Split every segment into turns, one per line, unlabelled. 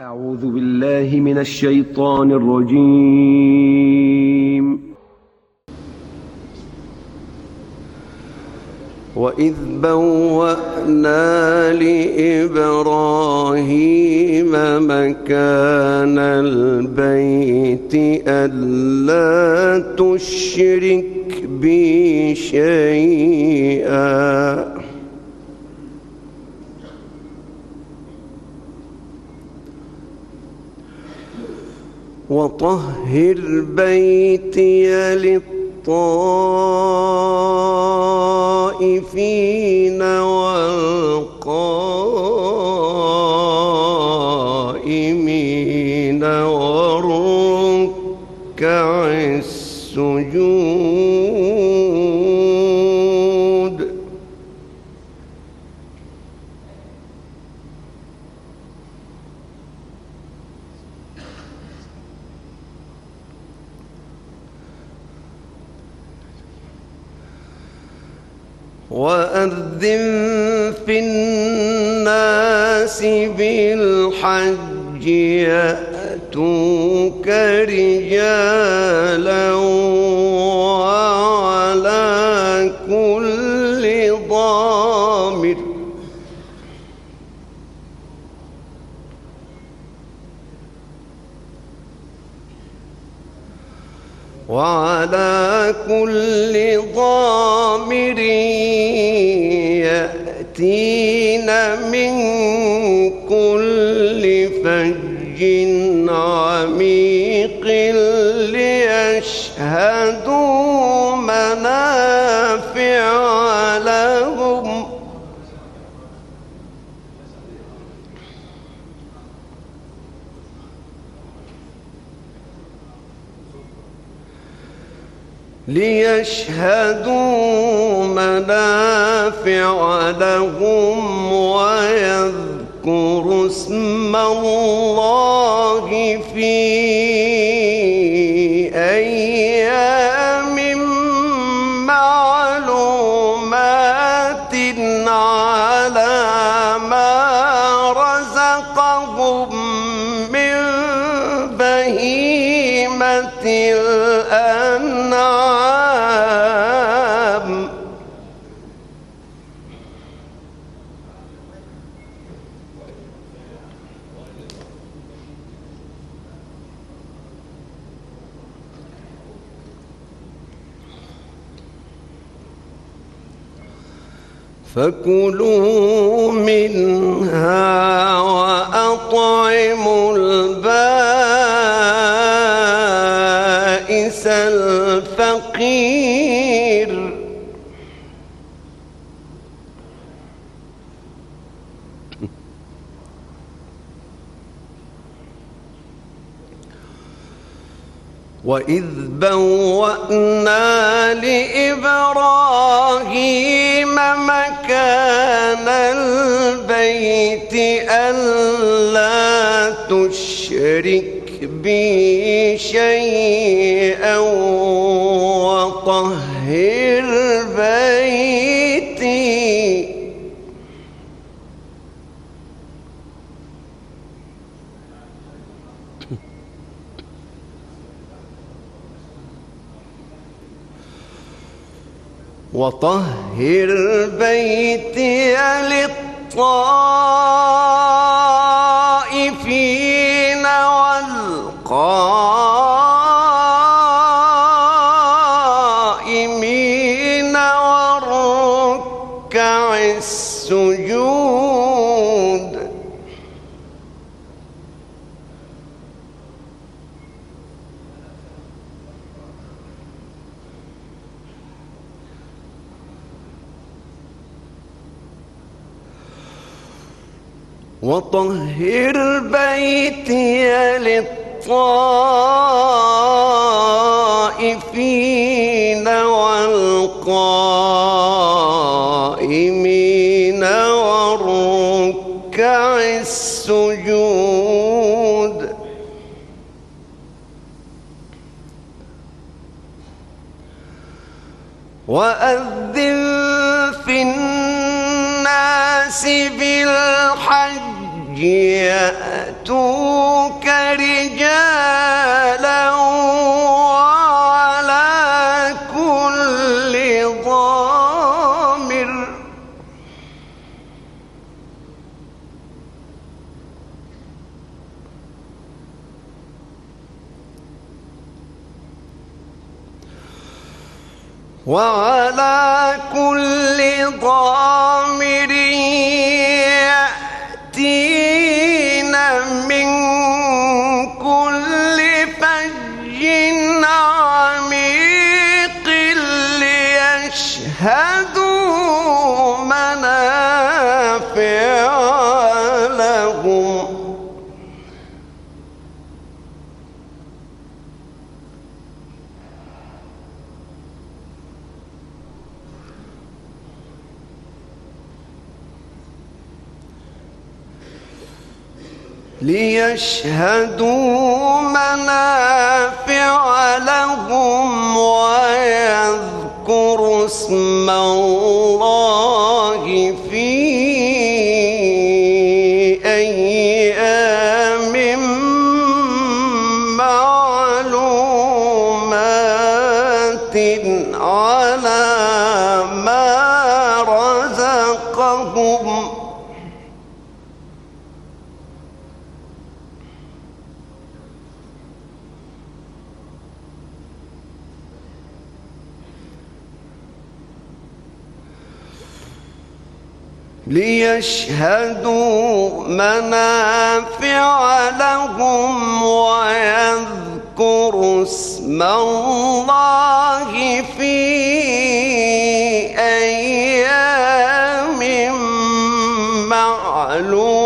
أعوذ بالله من الشيطان الرجيم.
وإذ بوأنا لإبراهيم مكان البيت ألا تشرك بي شيئا. وطهر بيتي للطائفين والقائمين. الناس بالحج يأتوك رجالا وعلى كل ضامر. وعلى كل ليشهدوا منافع لهم ليشهدوا منافع لهم ويذكروا اسم الله في الأنعام. فكلوا منها الفقير. وإذ بوأنا لإبراهيم مكان البيت ألا تشرك بي شيئا وطهر بيتي. وطهر بيتي للطائفين والقائمين والركع السجود. وطهر بيتي للطائفين والقائمين والركع السجود وأذن في الناس بالحج يأتون وعلى ليشهدوا منافع لهم ويذكروا ليشهدوا منافع لهم ويذكروا اسم الله في أيام معلومات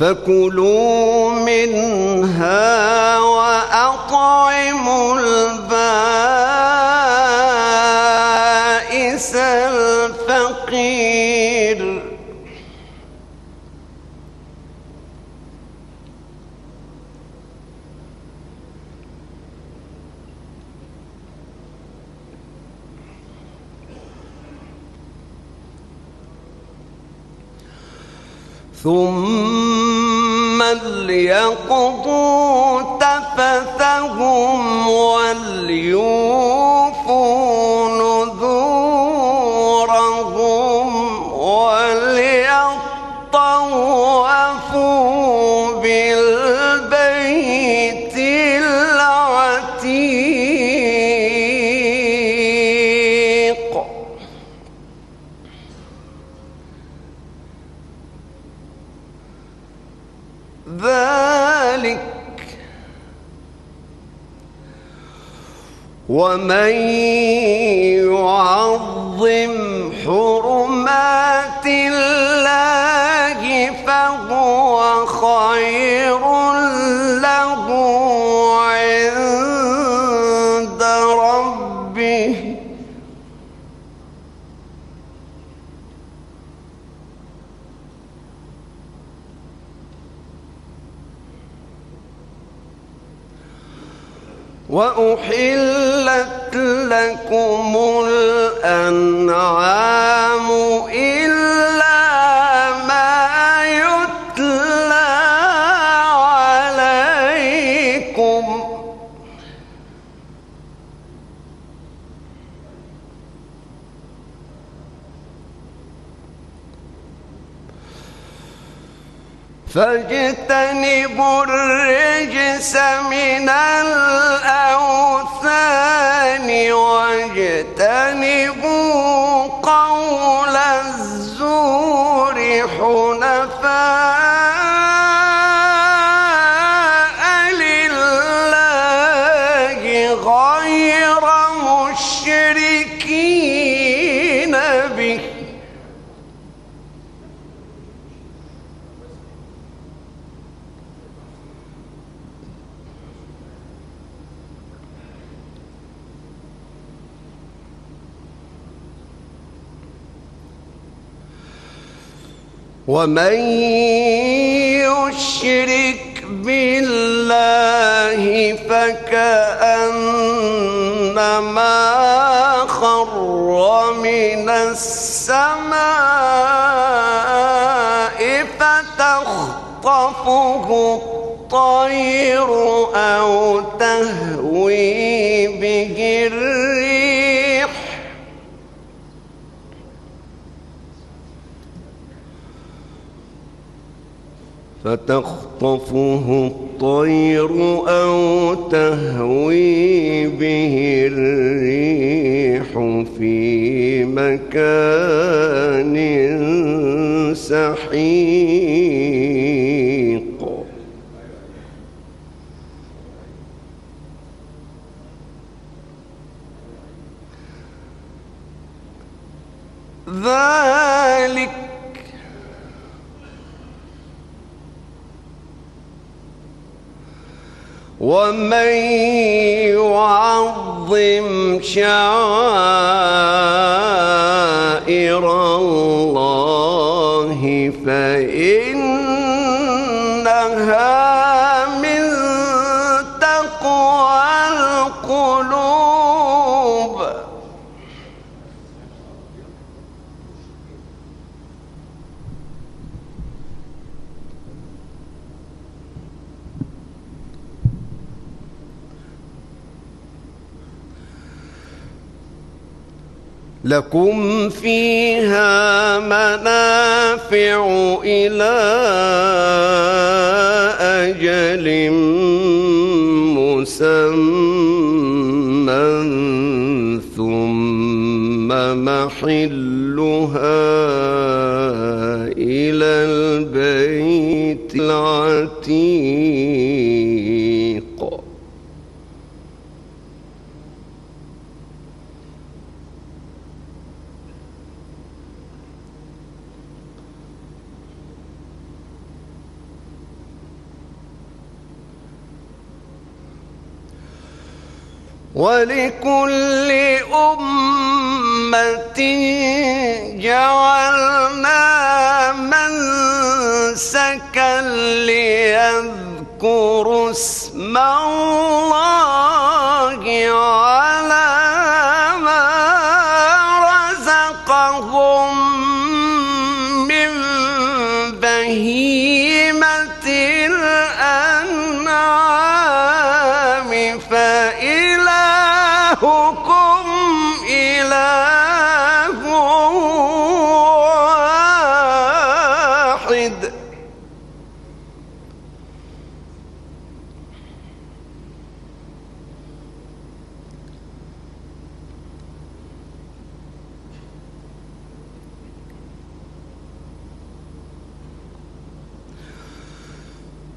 فكلوا منها وأطعموا البائس الفقير. ثم ليقضوا تفثهم وليوفوا ذلك ومن يعظم حرمات لكم الأنعام إلا ما يتلى عليكم. فاجتنبوا الرجس من الأوثان واجتنبوا قول الزور حنفاء ومن يشرك بالله فكأنما خر ومن السماء فتخطفه الطير أو تهوي به الريح فتخطفه الطير أو تهوي به الريح في مكان سحيق ذلك ومن يعظم شعائر لكم فيها منافع إلى أجل مسمى ثم محلها إلى البيت العتيق. ولكل أمة جعلنا منسكا ليذكروا اسم الله.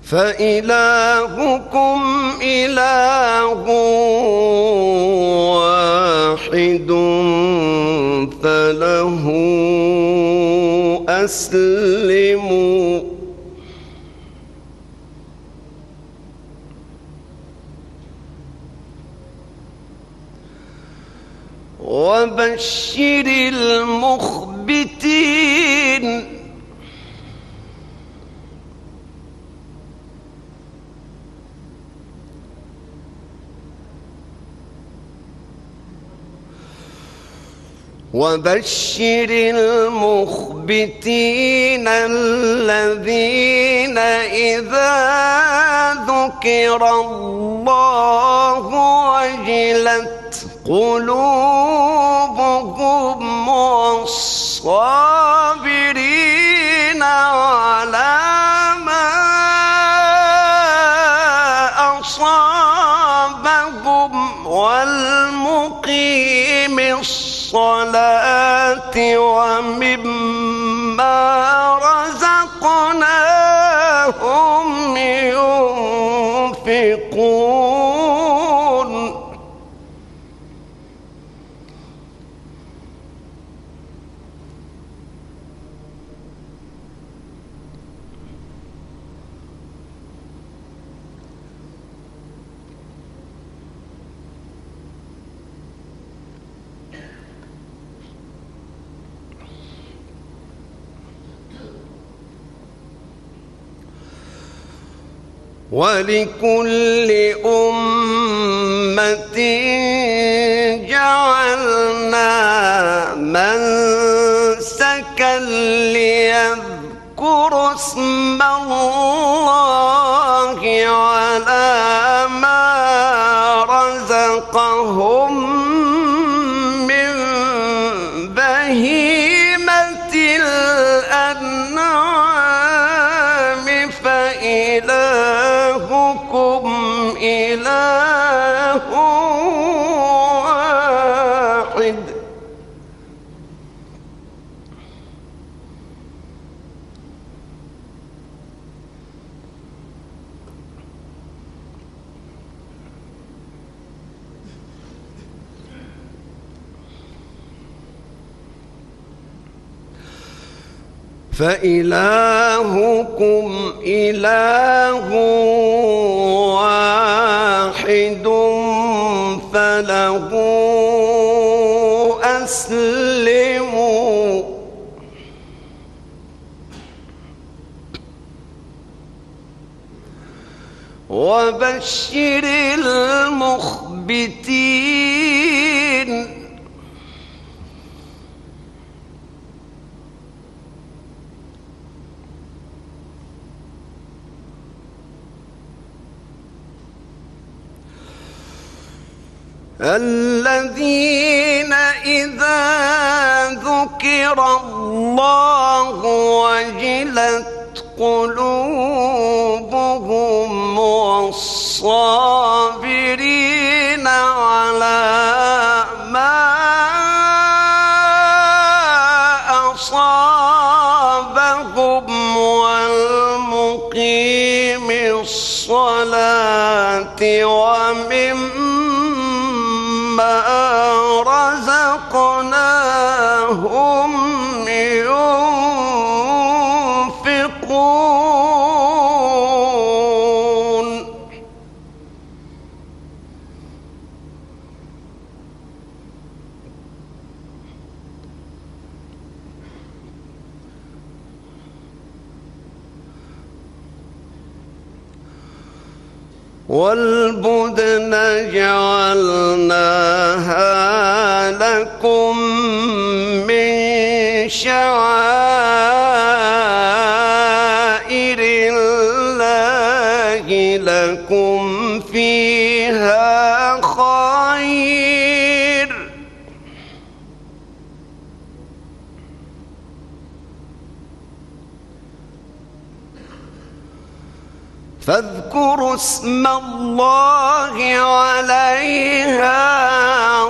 فإلهكم إله واحد فله أسلموا. وبشر المخبتين وبشر المخبتين الذين إذا ذكر الله وجلت قلوبهم والصابرين على ما أصابهم والمقيم الصلاة ومما ولكل أمة جعلنا منسكا ليذكروا اسم الله على ما رزقهم من بهيمة الأنعام فإلهكم إله واحد فله أسلموا. وبشر المخبتين الذين إذا ذكر الله وجلت قلوبهم والصابرين والبدن جعلناها لكم فاذكروا اسم الله عليها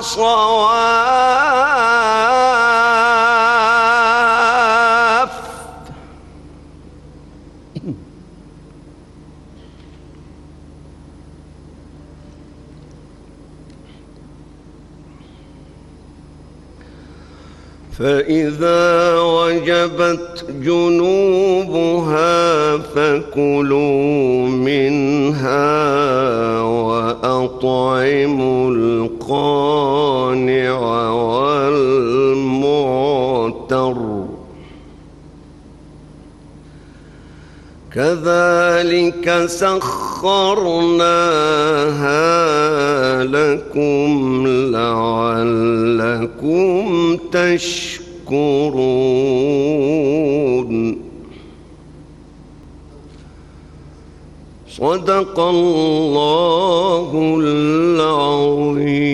صواف. فإذا وجبت جنوبها فكلوا منها وأطعموا القانع والمعتر. كذلك سخرناها لكم لعلكم تشكرون. تشكرون صدق الله العظيم.